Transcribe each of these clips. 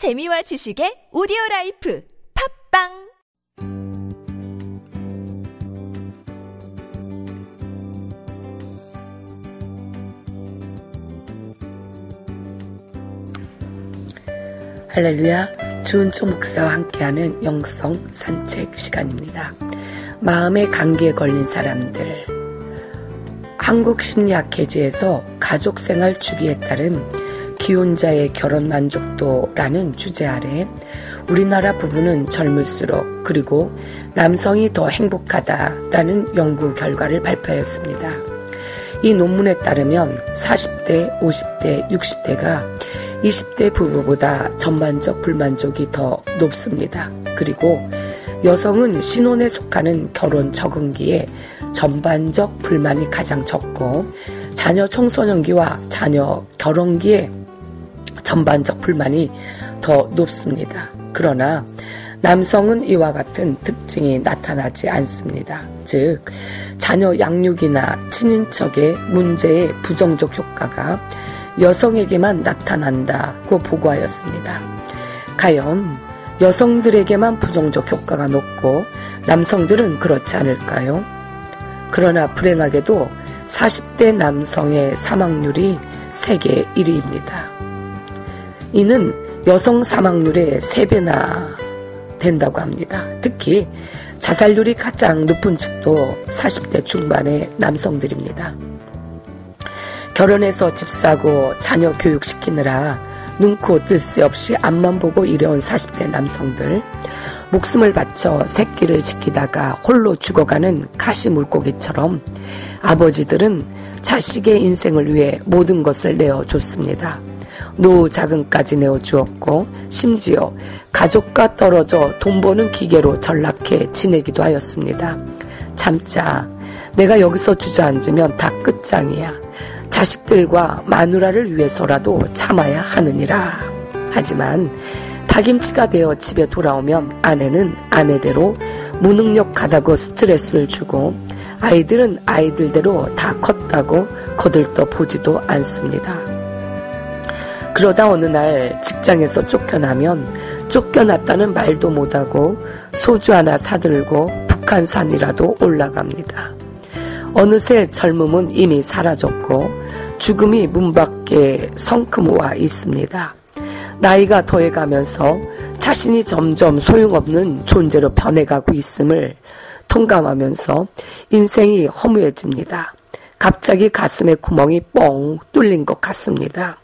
재미와 지식의 오디오 life 팟빵! 할렐루야. 주은총 목사와 함께하는 영성 산책 시간입니다. 마음의 감기에 걸린 사람들. 한국심리학회지에서 가족생활 주기에 따른 기혼자의 결혼 만족도라는 주제 아래 우리나라 부부는 젊을수록 그리고 남성이 더 행복하다라는 연구 결과를 발표했습니다. 이 논문에 따르면 40대, 50대, 60대가 20대 부부보다 전반적 불만족이 더 높습니다. 그리고 여성은 신혼에 속하는 결혼 적응기에 전반적 불만이 가장 적고 자녀 청소년기와 자녀 결혼기에 전반적 불만이 더 높습니다. 그러나 남성은 이와 같은 특징이 나타나지 않습니다. 즉, 자녀 양육이나 친인척의 문제의 부정적 효과가 여성에게만 나타난다고 보고하였습니다. 과연 여성들에게만 부정적 효과가 높고 남성들은 그렇지 않을까요? 그러나 불행하게도 40대 남성의 사망률이 세계 1위입니다. 이는 여성 사망률의 3배나 된다고 합니다. 특히 자살률이 가장 높은 측도 40대 중반의 남성들입니다. 결혼해서 집 사고 자녀 교육시키느라 눈코 뜰 새 없이 앞만 보고 일해온 40대 남성들, 목숨을 바쳐 새끼를 지키다가 홀로 죽어가는 가시 물고기처럼 아버지들은 자식의 인생을 위해 모든 것을 내어줬습니다. 노후 자금까지 내어주었고 심지어 가족과 떨어져 돈 버는 기계로 전락해 지내기도 하였습니다. 참자. 내가 여기서 주저앉으면 다 끝장이야. 자식들과 마누라를 위해서라도 참아야 하느니라. 하지만 파김치가 되어 집에 돌아오면 아내는 아내대로 무능력하다고 스트레스를 주고 아이들은 아이들대로 다 컸다고 거들떠 보지도 않습니다. 그러다 어느 날 직장에서 쫓겨나면 쫓겨났다는 말도 못하고 소주 하나 사들고 북한산이라도 올라갑니다. 어느새 젊음은 이미 사라졌고 죽음이 문 밖에 성큼 와 있습니다. 나이가 더해가면서 자신이 점점 소용없는 존재로 변해가고 있음을 통감하면서 인생이 허무해집니다. 갑자기 가슴에 구멍이 뻥 뚫린 것 같습니다.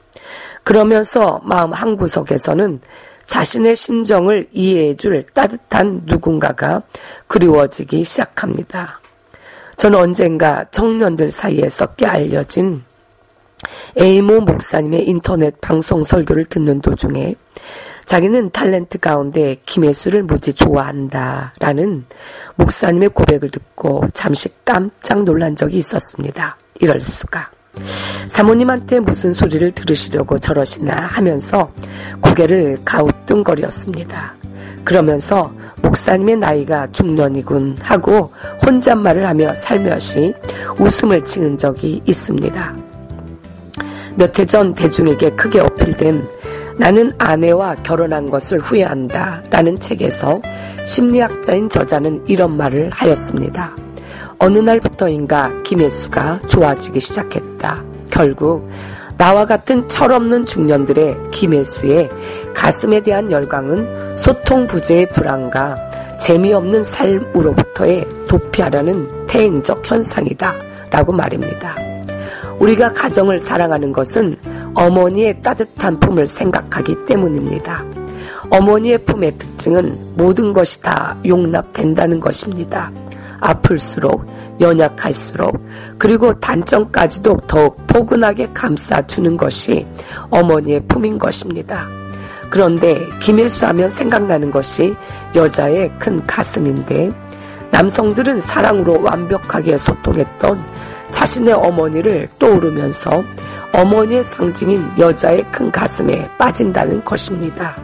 그러면서 마음 한구석에서는 자신의 심정을 이해해줄 따뜻한 누군가가 그리워지기 시작합니다. 저는 언젠가 청년들 사이에서 꽤 알려진 에이모 목사님의 인터넷 방송 설교를 듣는 도중에 자기는 탤런트 가운데 김혜수를 무지 좋아한다 라는 목사님의 고백을 듣고 잠시 깜짝 놀란 적이 있었습니다. 이럴 수가. 사모님한테 무슨 소리를 들으시려고 저러시나 하면서 고개를 가우뚱거렸습니다. 그러면서 목사님의 나이가 중년이군 하고 혼잣말을 하며 살며시 웃음을 지은 적이 있습니다. 몇 해 전 대중에게 크게 어필된 나는 아내와 결혼한 것을 후회한다 라는 책에서 심리학자인 저자는 이런 말을 하였습니다. 어느 날부터인가 김혜수가 좋아지기 시작했다. 결국 나와 같은 철없는 중년들의 김혜수의 가슴에 대한 열광은 소통 부재의 불안과 재미없는 삶으로부터의 도피하려는 태행적 현상이다. 라고 말입니다. 우리가 가정을 사랑하는 것은 어머니의 따뜻한 품을 생각하기 때문입니다. 어머니의 품의 특징은 모든 것이 다 용납된다는 것입니다. 아플수록 연약할수록 그리고 단점까지도 더욱 포근하게 감싸주는 것이 어머니의 품인 것입니다. 그런데 김혜수 하면 생각나는 것이 여자의 큰 가슴인데 남성들은 사랑으로 완벽하게 소통했던 자신의 어머니를 떠오르면서 어머니의 상징인 여자의 큰 가슴에 빠진다는 것입니다.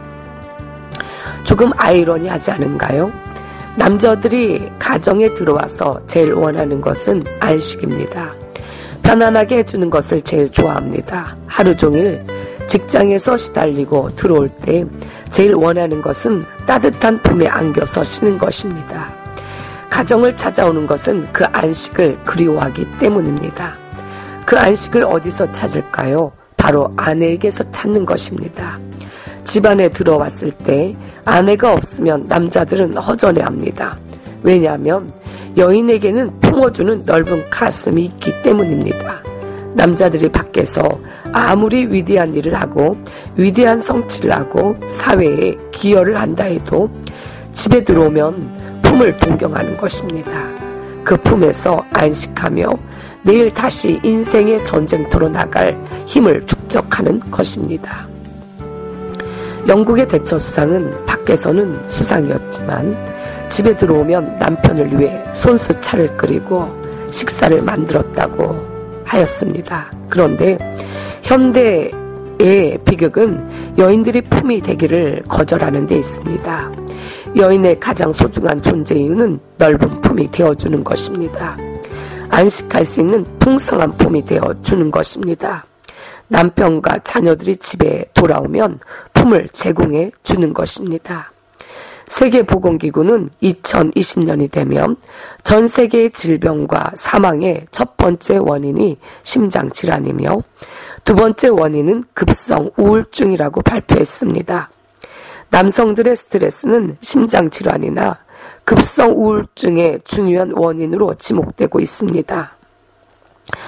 조금 아이러니하지 않은가요? 남자들이 가정에 들어와서 제일 원하는 것은 안식입니다. 편안하게 해주는 것을 제일 좋아합니다. 하루 종일 직장에서 시달리고 들어올 때 제일 원하는 것은 따뜻한 품에 안겨서 쉬는 것입니다. 가정을 찾아오는 것은 그 안식을 그리워하기 때문입니다. 그 안식을 어디서 찾을까요? 바로 아내에게서 찾는 것입니다. 집안에 들어왔을 때 아내가 없으면 남자들은 허전해 합니다. 왜냐하면 여인에게는 품어주는 넓은 가슴이 있기 때문입니다. 남자들이 밖에서 아무리 위대한 일을 하고 위대한 성취를 하고 사회에 기여를 한다 해도 집에 들어오면 품을 동경하는 것입니다. 그 품에서 안식하며 내일 다시 인생의 전쟁터로 나갈 힘을 축적하는 것입니다. 영국의 대처 수상은 밖에서는 수상이었지만 집에 들어오면 남편을 위해 손수 차를 끓이고 식사를 만들었다고 하였습니다. 그런데 현대의 비극은 여인들이 품이 되기를 거절하는 데 있습니다. 여인의 가장 소중한 존재 이유는 넓은 품이 되어주는 것입니다. 안식할 수 있는 풍성한 품이 되어주는 것입니다. 남편과 자녀들이 집에 돌아오면 품을 제공해 주는 것입니다. 세계보건기구는 2020년이 되면 전 세계의 질병과 사망의 첫 번째 원인이 심장질환이며 두 번째 원인은 급성 우울증이라고 발표했습니다. 남성들의 스트레스는 심장질환이나 급성 우울증의 중요한 원인으로 지목되고 있습니다.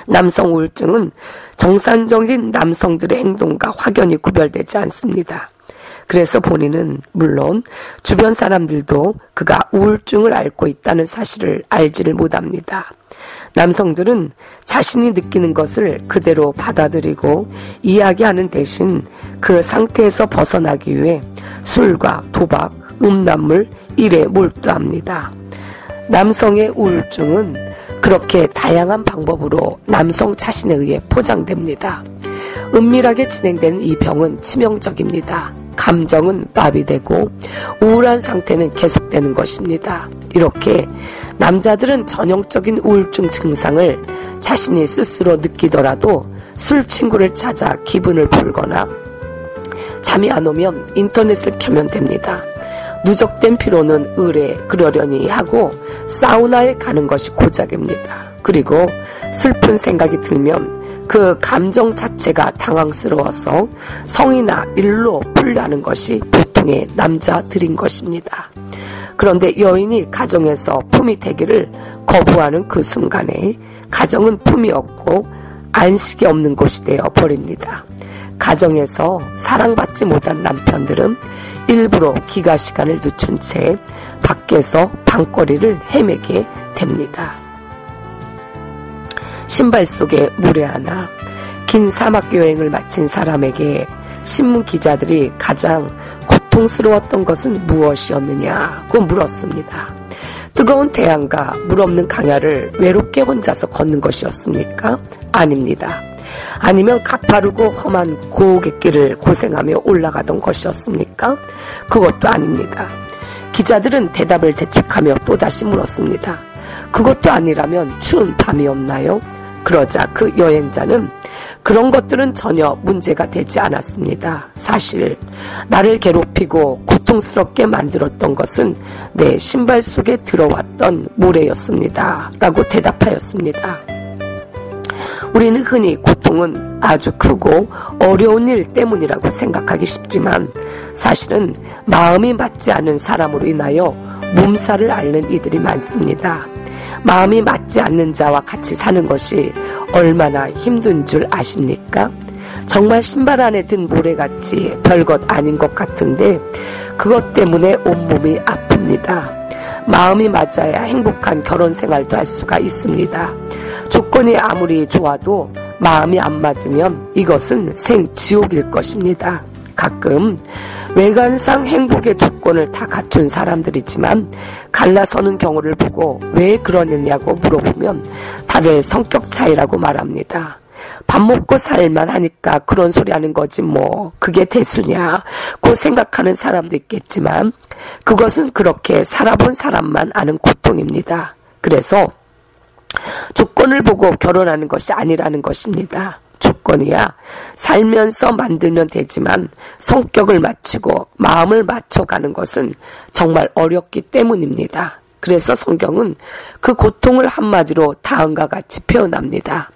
남성 우울증은 정상적인 남성들의 행동과 확연히 구별되지 않습니다. 그래서 본인은 물론 주변 사람들도 그가 우울증을 앓고 있다는 사실을 알지를 못합니다. 남성들은 자신이 느끼는 것을 그대로 받아들이고 이야기하는 대신 그 상태에서 벗어나기 위해 술과 도박, 음란물, 일에 몰두합니다. 남성의 우울증은 그렇게 다양한 방법으로 남성 자신에 의해 포장됩니다. 은밀하게 진행되는 이 병은 치명적입니다. 감정은 마비되고 우울한 상태는 계속되는 것입니다. 이렇게 남자들은 전형적인 우울증 증상을 자신이 스스로 느끼더라도 술 친구를 찾아 기분을 풀거나 잠이 안 오면 인터넷을 켜면 됩니다. 누적된 피로는 을에 그러려니 하고 사우나에 가는 것이 고작입니다. 그리고 슬픈 생각이 들면 그 감정 자체가 당황스러워서 성이나 일로 풀려하는 것이 보통의 남자들인 것입니다. 그런데 여인이 가정에서 품이 되기를 거부하는 그 순간에 가정은 품이 없고 안식이 없는 곳이 되어 버립니다. 가정에서 사랑받지 못한 남편들은 일부러 기가 시간을 늦춘 채 밖에서 방거리를 헤매게 됩니다. 신발 속에 모래 하나, 긴 사막 여행을 마친 사람에게 신문 기자들이 가장 고통스러웠던 것은 무엇이었느냐고 물었습니다. 뜨거운 태양과 물 없는 강야를 외롭게 혼자서 걷는 것이었습니까? 아닙니다. 아니면 가파르고 험한 고갯길을 고생하며 올라가던 것이었습니까? 그것도 아닙니다. 기자들은 대답을 재촉하며 또다시 물었습니다. 그것도 아니라면 추운 밤이었나요? 그러자 그 여행자는 그런 것들은 전혀 문제가 되지 않았습니다. 사실 나를 괴롭히고 고통스럽게 만들었던 것은 내 신발 속에 들어왔던 모래였습니다. 라고 대답하였습니다. 우리는 흔히 고통은 아주 크고 어려운 일 때문이라고 생각하기 쉽지만 사실은 마음이 맞지 않은 사람으로 인하여 몸살을 앓는 이들이 많습니다. 마음이 맞지 않는 자와 같이 사는 것이 얼마나 힘든 줄 아십니까? 정말 신발 안에 든 모래같이 별것 아닌 것 같은데 그것 때문에 온몸이 아픕니다. 마음이 맞아야 행복한 결혼 생활도 할 수가 있습니다. 조건이 아무리 좋아도 마음이 안 맞으면 이것은 생지옥일 것입니다. 가끔 외관상 행복의 조건을 다 갖춘 사람들이지만 갈라서는 경우를 보고 왜 그러느냐고 물어보면 다들 성격 차이라고 말합니다. 밥 먹고 살만 하니까 그런 소리 하는 거지 뭐 그게 대수냐고 생각하는 사람도 있겠지만 그것은 그렇게 살아본 사람만 아는 고통입니다. 그래서 조건을 보고 결혼하는 것이 아니라는 것입니다. 조건이야. 살면서 만들면 되지만 성격을 맞추고 마음을 맞춰가는 것은 정말 어렵기 때문입니다. 그래서 성경은 그 고통을 한마디로 다음과 같이 표현합니다.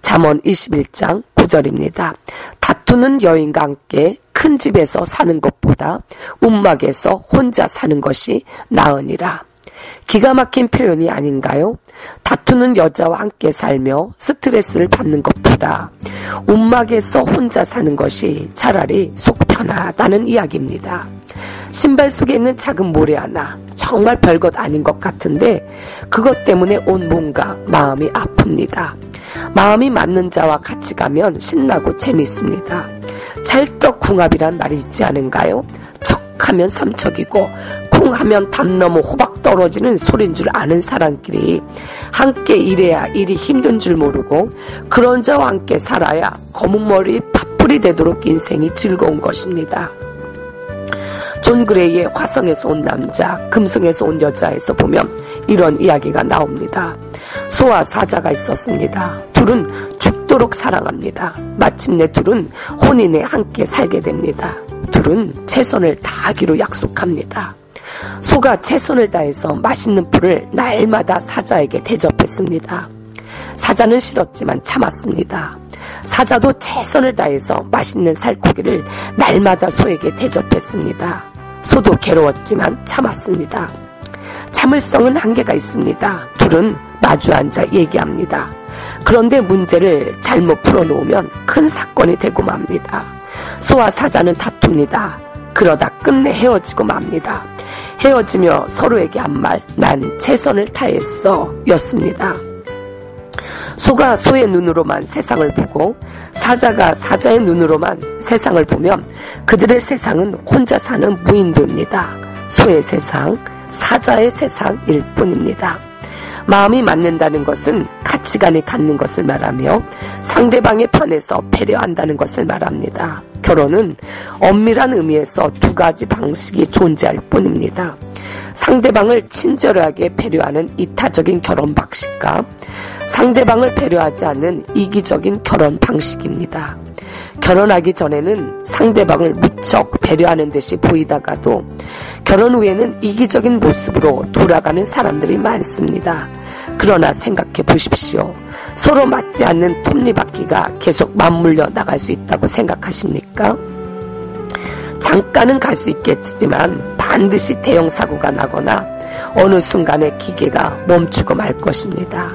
잠언 21장 9절입니다. 다투는 여인과 함께 큰 집에서 사는 것보다 움막에서 혼자 사는 것이 나으니라. 기가 막힌 표현이 아닌가요? 다투는 여자와 함께 살며 스트레스를 받는 것보다 움막에서 혼자 사는 것이 차라리 속 편하다는 이야기입니다. 신발 속에 있는 작은 모래 하나 정말 별것 아닌 것 같은데 그것 때문에 온 몸과 마음이 아픕니다. 마음이 맞는 자와 같이 가면 신나고 재밌습니다. 찰떡궁합이란 말이 있지 않은가요? 척하면 삼척이고 쿵 하면 담 넘어 호박 떨어지는 소린 줄 아는 사람끼리 함께 일해야 일이 힘든 줄 모르고 그런 자와 함께 살아야 검은 머리 팥불이 되도록 인생이 즐거운 것입니다. 존 그레이의 화성에서 온 남자, 금성에서 온 여자에서 보면 이런 이야기가 나옵니다. 소와 사자가 있었습니다. 둘은 죽도록 사랑합니다. 마침내 둘은 혼인에 함께 살게 됩니다. 둘은 최선을 다하기로 약속합니다. 소가 최선을 다해서 맛있는 풀을 날마다 사자에게 대접했습니다. 사자는 싫었지만 참았습니다. 사자도 최선을 다해서 맛있는 살코기를 날마다 소에게 대접했습니다. 소도 괴로웠지만 참았습니다. 참을성은 한계가 있습니다. 둘은 마주 앉아 얘기합니다. 그런데 문제를 잘못 풀어놓으면 큰 사건이 되고 맙니다. 소와 사자는 다툽니다. 그러다 끝내 헤어지고 맙니다. 헤어지며 서로에게 한 말, 난 최선을 다했어 였습니다. 소가 소의 눈으로만 세상을 보고 사자가 사자의 눈으로만 세상을 보면 그들의 세상은 혼자 사는 무인도입니다. 소의 세상, 사자의 세상일 뿐입니다. 마음이 맞는다는 것은 가치관이 갖는 것을 말하며 상대방의 편에서 배려한다는 것을 말합니다. 결혼은 엄밀한 의미에서 두 가지 방식이 존재할 뿐입니다. 상대방을 친절하게 배려하는 이타적인 결혼 방식과 상대방을 배려하지 않는 이기적인 결혼 방식입니다. 결혼하기 전에는 상대방을 무척 배려하는 듯이 보이다가도 결혼 후에는 이기적인 모습으로 돌아가는 사람들이 많습니다. 그러나 생각해 보십시오. 서로 맞지 않는 톱니바퀴가 계속 맞물려 나갈 수 있다고 생각하십니까? 잠깐은 갈 수 있겠지만 반드시 대형 사고가 나거나 어느 순간에 기계가 멈추고 말 것입니다.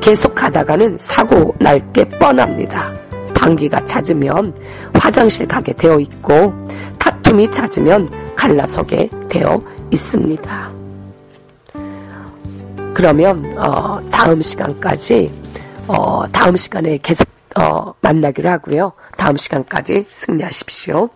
계속 가다가는 사고 날 게 뻔합니다. 방귀가 잦으면 화장실 가게 되어 있고 다툼이 잦으면 갈라서게 되어 있습니다. 그러면 어, 다음 시간까지 어, 다음 시간에 계속 어, 만나기로 하고요. 다음 시간까지 승리하십시오.